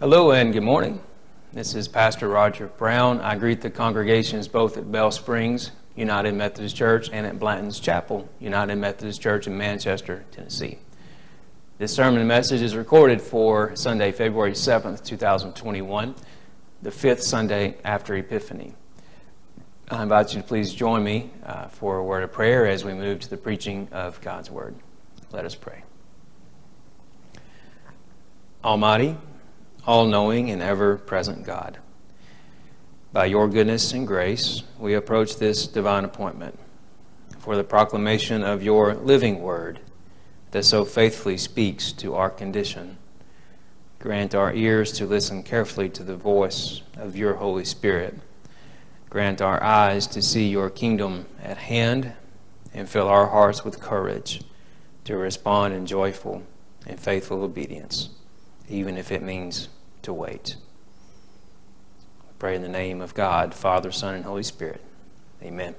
Hello and good morning. This is Pastor Roger Brown. I greet the congregations both at Bell Springs United Methodist Church and at Blanton's Chapel United Methodist Church in Manchester, Tennessee. This sermon message is recorded for Sunday, February 7th, 2021, the fifth Sunday after Epiphany. I invite you to please join me uh, for a word of prayer as we move to the preaching of God's Word. Let us pray. Almighty, all knowing and ever present God. By your goodness and grace, we approach this divine appointment for the proclamation of your living word that so faithfully speaks to our condition. Grant our ears to listen carefully to the voice of your Holy Spirit. Grant our eyes to see your kingdom at hand and fill our hearts with courage to respond in joyful and faithful obedience, even if it means to wait. I pray in the name of God, Father, Son, and Holy Spirit. Amen.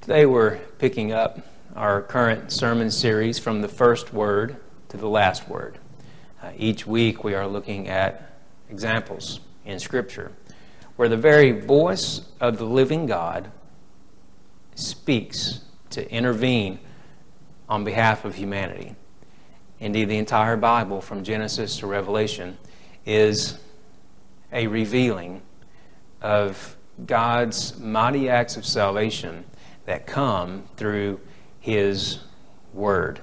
Today we're picking up our current sermon series from the first word to the last word. Uh, each week we are looking at examples in Scripture where the very voice of the living God speaks to intervene on behalf of humanity. Indeed, the entire Bible, from Genesis to Revelation, is a revealing of God's mighty acts of salvation that come through His Word.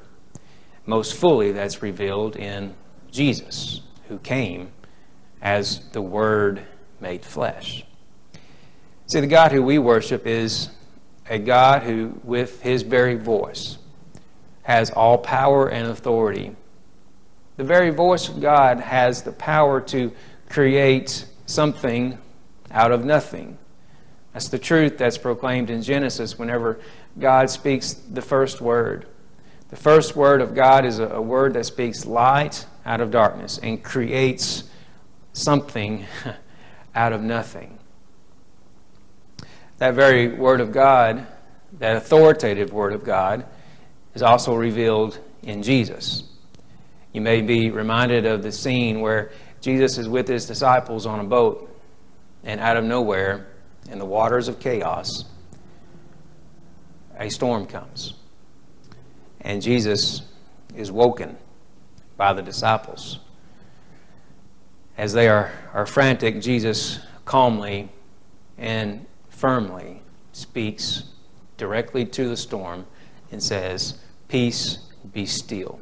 Most fully, that's revealed in Jesus, who came as the Word made flesh. See, the God who we worship is a God who, with His very voice, has all power and authority. The very voice of God has the power to create something out of nothing. That's the truth that's proclaimed in Genesis whenever God speaks the first word. The first word of God is a, word that speaks light out of darkness and creates something out of nothing. That very word of God, that authoritative word of God, is also revealed in Jesus. You may be reminded of the scene where Jesus is with his disciples on a boat, and out of nowhere, in the waters of chaos, a storm comes. And Jesus is woken by the disciples. As they are, are frantic, Jesus calmly and firmly speaks directly to the storm and says, Peace, be still.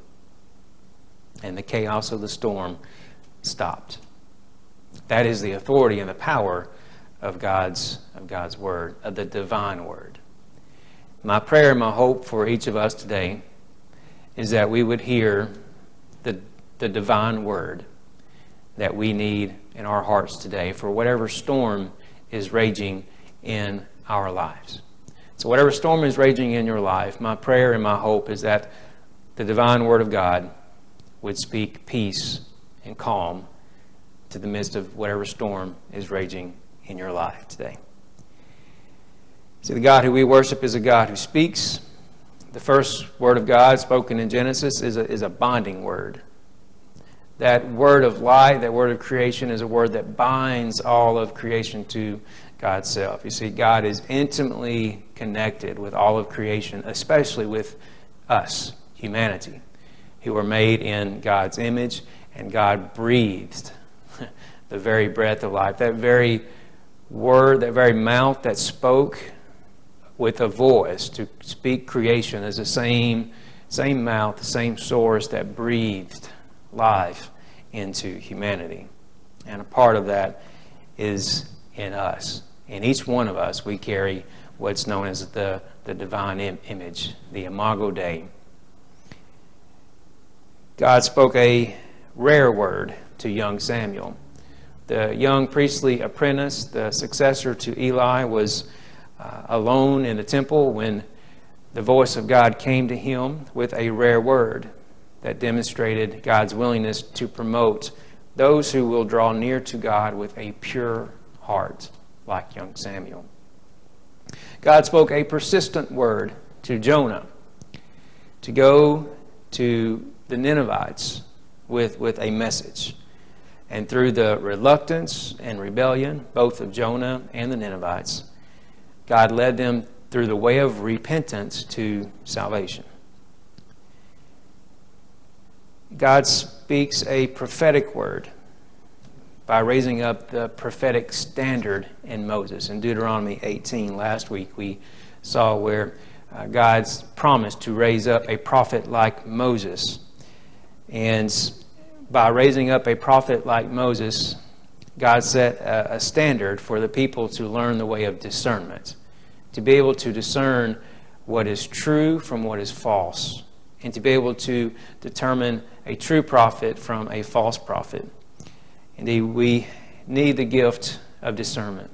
And the chaos of the storm stopped. That is the authority and the power of God's, of God's Word, of the divine Word. My prayer and my hope for each of us today is that we would hear the, the divine Word that we need in our hearts today for whatever storm is raging in our lives. So, whatever storm is raging in your life, my prayer and my hope is that the divine Word of God would speak peace and calm to the midst of whatever storm is raging in your life today. See, the God who we worship is a God who speaks. The first word of God spoken in Genesis is a, is a bonding word. That word of light, that word of creation, is a word that binds all of creation to God's self. You see, God is intimately connected with all of creation, especially with us, humanity, who are made in God's image, and God breathed the very breath of life. That very word, that very mouth that spoke with a voice to speak creation is the same, same mouth, the same source that breathed life into humanity. And a part of that is in us. In each one of us, we carry what's known as the, the divine Im- image, the Imago Dei. God spoke a rare word to young Samuel. The young priestly apprentice, the successor to Eli, was uh, alone in the temple when the voice of God came to him with a rare word that demonstrated God's willingness to promote those who will draw near to God with a pure heart like young Samuel. God spoke a persistent word to Jonah to go to the Ninevites with, with a message. And through the reluctance and rebellion, both of Jonah and the Ninevites, God led them through the way of repentance to salvation. God speaks a prophetic word by raising up the prophetic standard in Moses. In Deuteronomy 18, last week we saw where uh, God's promise to raise up a prophet like Moses. And by raising up a prophet like Moses, God set a, a standard for the people to learn the way of discernment, to be able to discern what is true from what is false, and to be able to determine a true prophet from a false prophet. Indeed, we need the gift of discernment.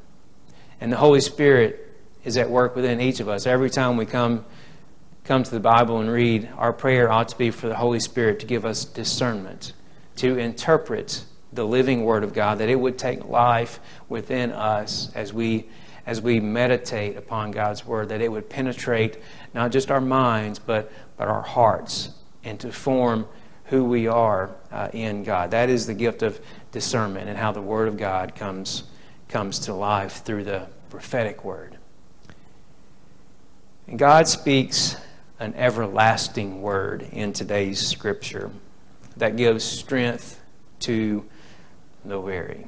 And the Holy Spirit is at work within each of us. Every time we come, come to the Bible and read, our prayer ought to be for the Holy Spirit to give us discernment, to interpret the living Word of God, that it would take life within us as we, as we meditate upon God's Word, that it would penetrate not just our minds, but, but our hearts, and to form who we are uh, in God. That is the gift of discernment and how the Word of God comes, comes to life through the prophetic Word. And God speaks an everlasting Word in today's Scripture that gives strength to the weary.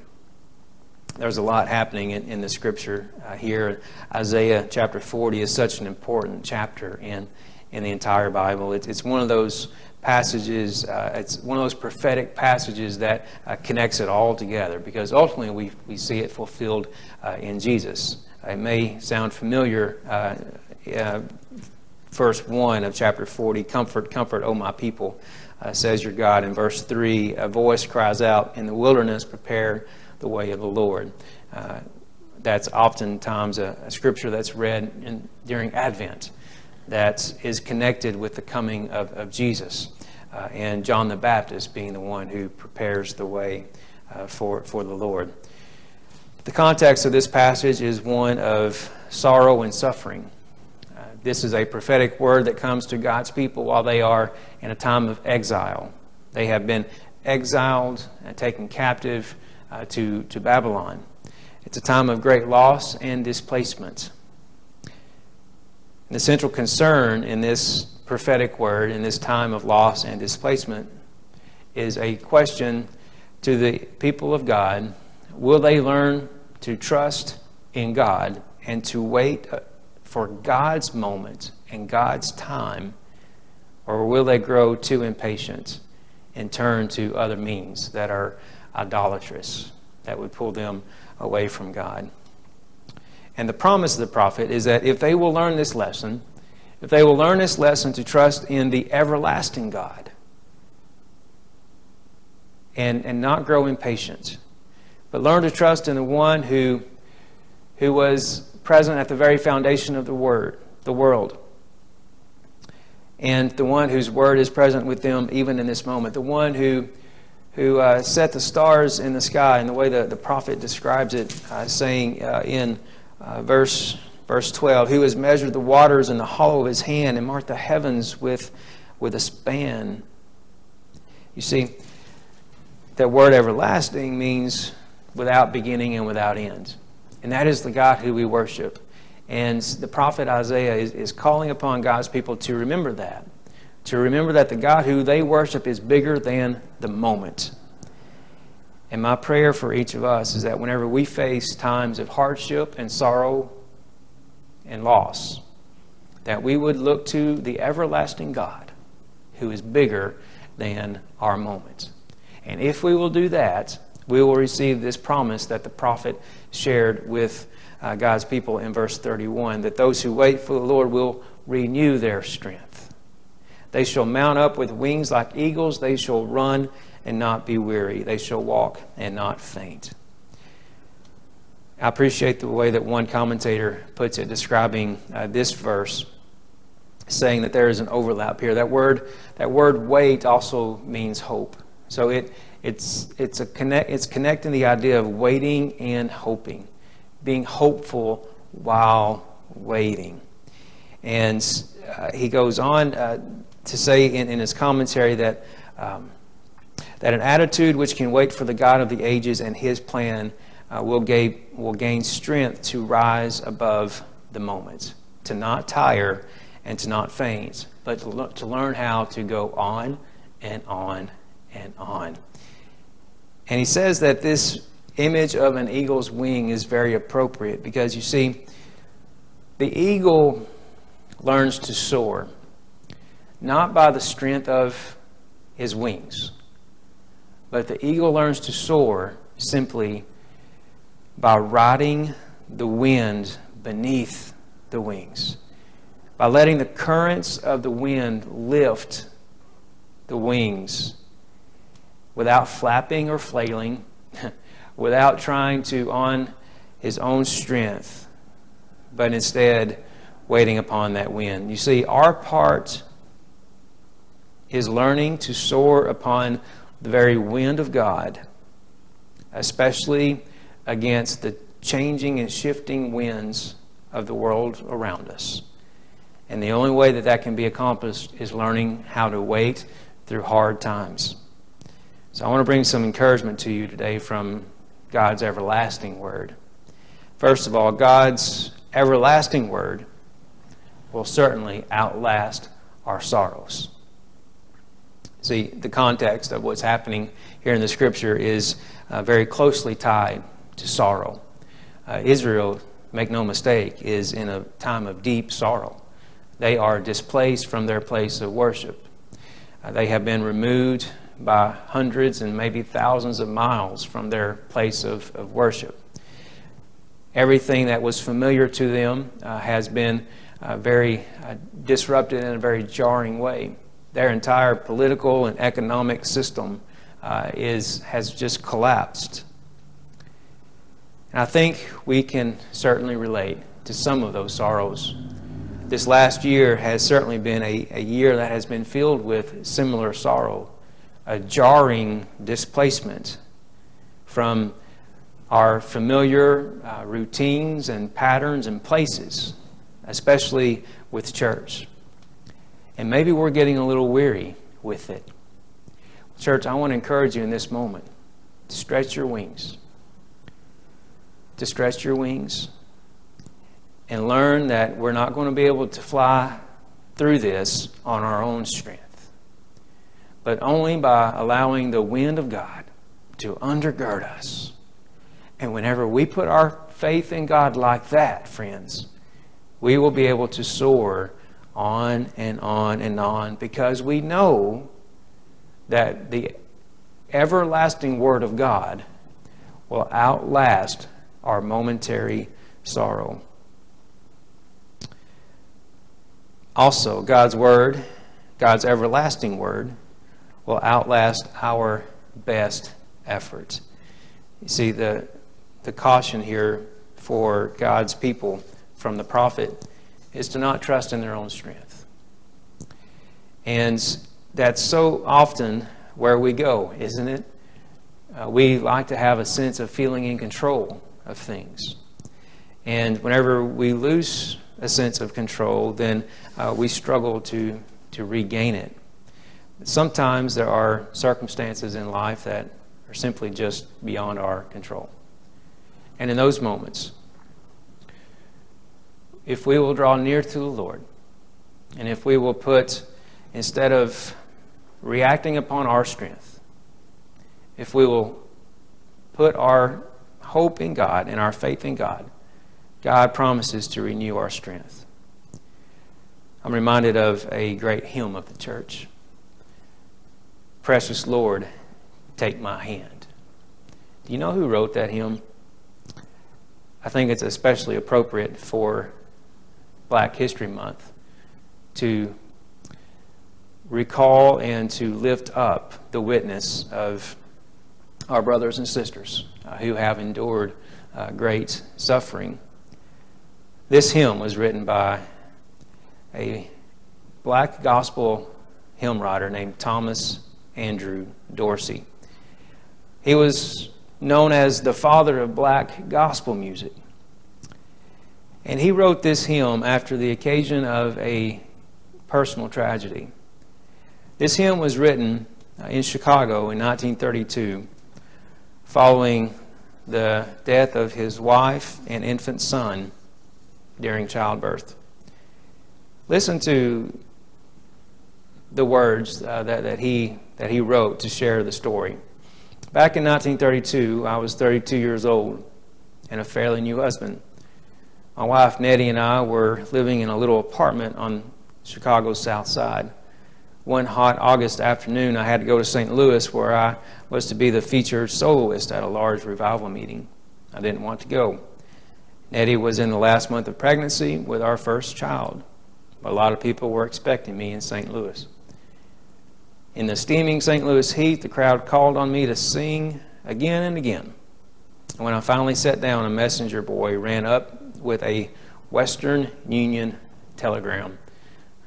There's a lot happening in, in the Scripture uh, here. Isaiah chapter 40 is such an important chapter in, in the entire Bible. It's, it's one of those passages, uh, it's one of those prophetic passages that uh, connects it all together because ultimately we, we see it fulfilled uh, in Jesus. It may sound familiar. Uh, uh, verse 1 of chapter 40 Comfort, comfort, O my people, uh, says your God. In verse 3, a voice cries out, In the wilderness, prepare the way of the Lord. that's oftentimes a, a, scripture that's read in, during Advent that is connected with the coming of, of Jesus. Uh, and John the Baptist being the one who prepares the way uh, for, for the Lord. The context of this passage is one of sorrow and suffering. Uh, this is a prophetic word that comes to God's people while they are in a time of exile. They have been exiled and taken captive uh, to, to Babylon. It's a time of great loss and displacement. The central concern in this prophetic word, in this time of loss and displacement, is a question to the people of God Will they learn to trust in God and to wait uh, for God's moment and God's time? Or will they grow too impatient and turn to other means that are idolatrous, that would pull them away from God? And the promise of the prophet is that if they will learn this lesson, if they will learn this lesson to trust in the everlasting God and, and not grow impatient, but learn to trust in the one who, who was present at the very foundation of the word, the world, and the one whose word is present with them even in this moment, the one who who uh, set the stars in the sky, in the way the, the prophet describes it, uh, saying uh, in uh, verse, verse 12, who has measured the waters in the hollow of his hand and marked the heavens with, with a span. You see, that word everlasting means without beginning and without end. And that is the God who we worship. And the prophet Isaiah is, is calling upon God's people to remember that. To remember that the God who they worship is bigger than the moment. And my prayer for each of us is that whenever we face times of hardship and sorrow and loss, that we would look to the everlasting God who is bigger than our moment. And if we will do that, we will receive this promise that the prophet shared with uh, God's people in verse 31 that those who wait for the Lord will renew their strength. They shall mount up with wings like eagles, they shall run and not be weary. They shall walk and not faint. I appreciate the way that one commentator puts it, describing uh, this verse, saying that there is an overlap here. That word, that word wait also means hope. So it, it's, it's, a connect, it's connecting the idea of waiting and hoping, being hopeful while waiting. And uh, he goes on uh, to say in, in his commentary that um, that an attitude which can wait for the God of the ages and his plan uh, will, gain, will gain strength to rise above the moment, to not tire and to not faint, but to, to learn how to go on and on and on. And he says that this image of an eagle's wing is very appropriate because you see, the eagle learns to soar not by the strength of his wings, but the eagle learns to soar simply by riding the wind beneath the wings, by letting the currents of the wind lift the wings without flapping or flailing, without trying to on his own strength, but instead waiting upon that wind. You see, our part is learning to soar upon the very wind of God, especially against the changing and shifting winds of the world around us. And the only way that that can be accomplished is learning how to wait through hard times. So I want to bring some encouragement to you today from God's everlasting word. First of all, God's everlasting word will certainly outlast our sorrows. See, the context of what's happening here in the scripture is uh, very closely tied to sorrow. Uh, Israel, make no mistake, is in a time of deep sorrow. They are displaced from their place of worship. Uh, they have been removed by hundreds and maybe thousands of miles from their place of, of worship. Everything that was familiar to them uh, has been uh, very uh, disrupted in a very jarring way their entire political and economic system uh, is, has just collapsed. And I think we can certainly relate to some of those sorrows. This last year has certainly been a, a year that has been filled with similar sorrow, a jarring displacement from our familiar uh, routines and patterns and places, especially with church. And maybe we're getting a little weary with it. Church, I want to encourage you in this moment to stretch your wings. To stretch your wings and learn that we're not going to be able to fly through this on our own strength, but only by allowing the wind of God to undergird us. And whenever we put our faith in God like that, friends, we will be able to soar on and on and on because we know that the everlasting Word of God will outlast our momentary sorrow. Also, God's Word, God's everlasting Word, will outlast our best efforts. You see, the, the caution here for God's people from the prophet is to not trust in their own strength. And that's so often where we go, isn't it? Uh, we like to have a sense of feeling in control of things. And whenever we lose a sense of control, then uh, we struggle to, to regain it. Sometimes there are circumstances in life that are simply just beyond our control. And in those moments, if we will draw near to the Lord, and if we will put, instead of reacting upon our strength, if we will put our hope in God and our faith in God, God promises to renew our strength. I'm reminded of a great hymn of the church Precious Lord, take my hand. Do you know who wrote that hymn? I think it's especially appropriate for Black History Month to recall and to lift up the witness of our brothers and sisters uh, who have endured uh, great suffering. This hymn was written by a black gospel hymn writer named Thomas Andrew Dorsey. He was known as the father of black gospel music. And he wrote this hymn after the occasion of a personal tragedy. This hymn was written uh, in Chicago in 1932 following the death of his wife and infant son during childbirth. Listen to the words uh, that, that, he, that he wrote to share the story. Back in 1932, I was 32 years old and a fairly new husband. My wife Nettie and I were living in a little apartment on Chicago's south side. One hot August afternoon, I had to go to St. Louis where I was to be the featured soloist at a large revival meeting. I didn't want to go. Nettie was in the last month of pregnancy with our first child. A lot of people were expecting me in St. Louis. In the steaming St. Louis heat, the crowd called on me to sing again and again. When I finally sat down, a messenger boy ran up with a Western Union telegram.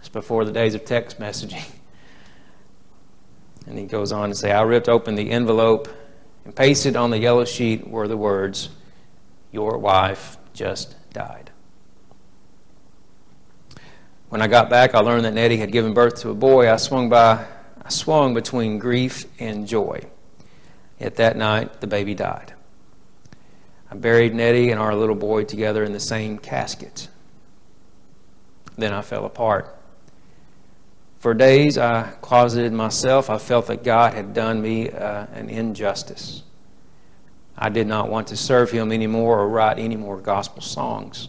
It's before the days of text messaging. And he goes on to say, I ripped open the envelope and pasted on the yellow sheet were the words, Your wife just died. When I got back, I learned that Nettie had given birth to a boy. I swung by, I swung between grief and joy. Yet that night, the baby died. I buried Nettie and our little boy together in the same casket. Then I fell apart. For days, I closeted myself. I felt that God had done me uh, an injustice. I did not want to serve Him anymore or write any more gospel songs.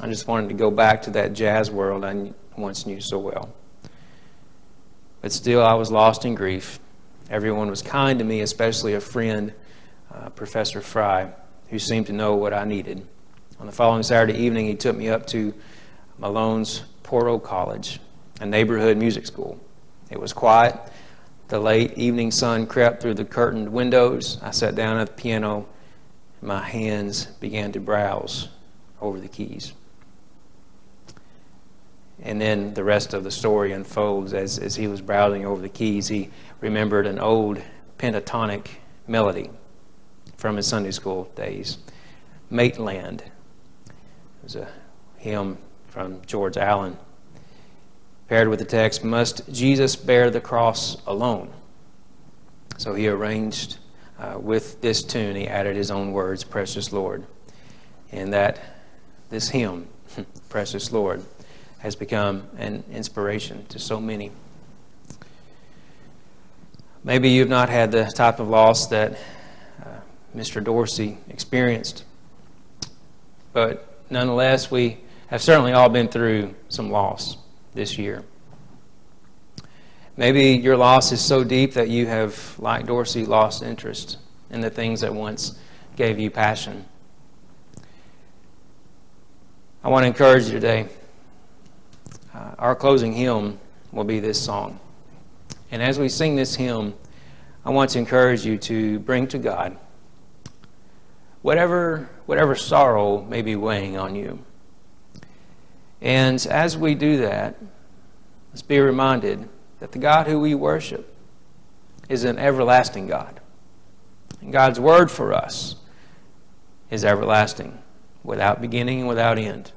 I just wanted to go back to that jazz world I once knew so well. But still, I was lost in grief. Everyone was kind to me, especially a friend uh, Professor Frye, who seemed to know what I needed. On the following Saturday evening, he took me up to Malone's Poro College, a neighborhood music school. It was quiet. The late evening sun crept through the curtained windows. I sat down at the piano, my hands began to browse over the keys. And then the rest of the story unfolds as, as he was browsing over the keys. He remembered an old pentatonic melody from his Sunday school days. Maitland was a hymn from George Allen. Paired with the text, Must Jesus bear the cross alone? So he arranged uh, with this tune, he added his own words, Precious Lord. And that this hymn, Precious Lord, has become an inspiration to so many. Maybe you've not had the type of loss that Mr. Dorsey experienced. But nonetheless, we have certainly all been through some loss this year. Maybe your loss is so deep that you have, like Dorsey, lost interest in the things that once gave you passion. I want to encourage you today. Uh, our closing hymn will be this song. And as we sing this hymn, I want to encourage you to bring to God whatever, whatever sorrow may be weighing on you. And as we do that, let's be reminded that the God who we worship is an everlasting God. And God's word for us is everlasting, without beginning and without end.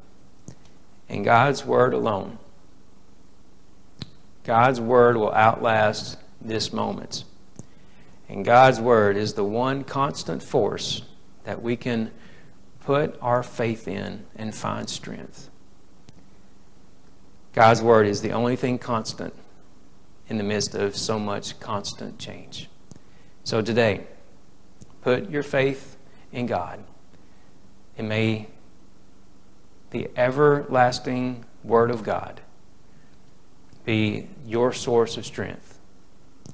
And God's word alone. God's word will outlast this moment. And God's word is the one constant force that we can put our faith in and find strength. God's Word is the only thing constant in the midst of so much constant change. So today, put your faith in God, and may the everlasting Word of God be your source of strength.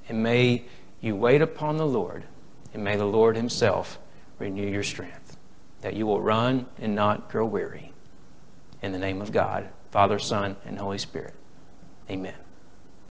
And may you wait upon the Lord, and may the Lord Himself renew your strength, that you will run and not grow weary. In the name of God, Father, Son, and Holy Spirit. Amen.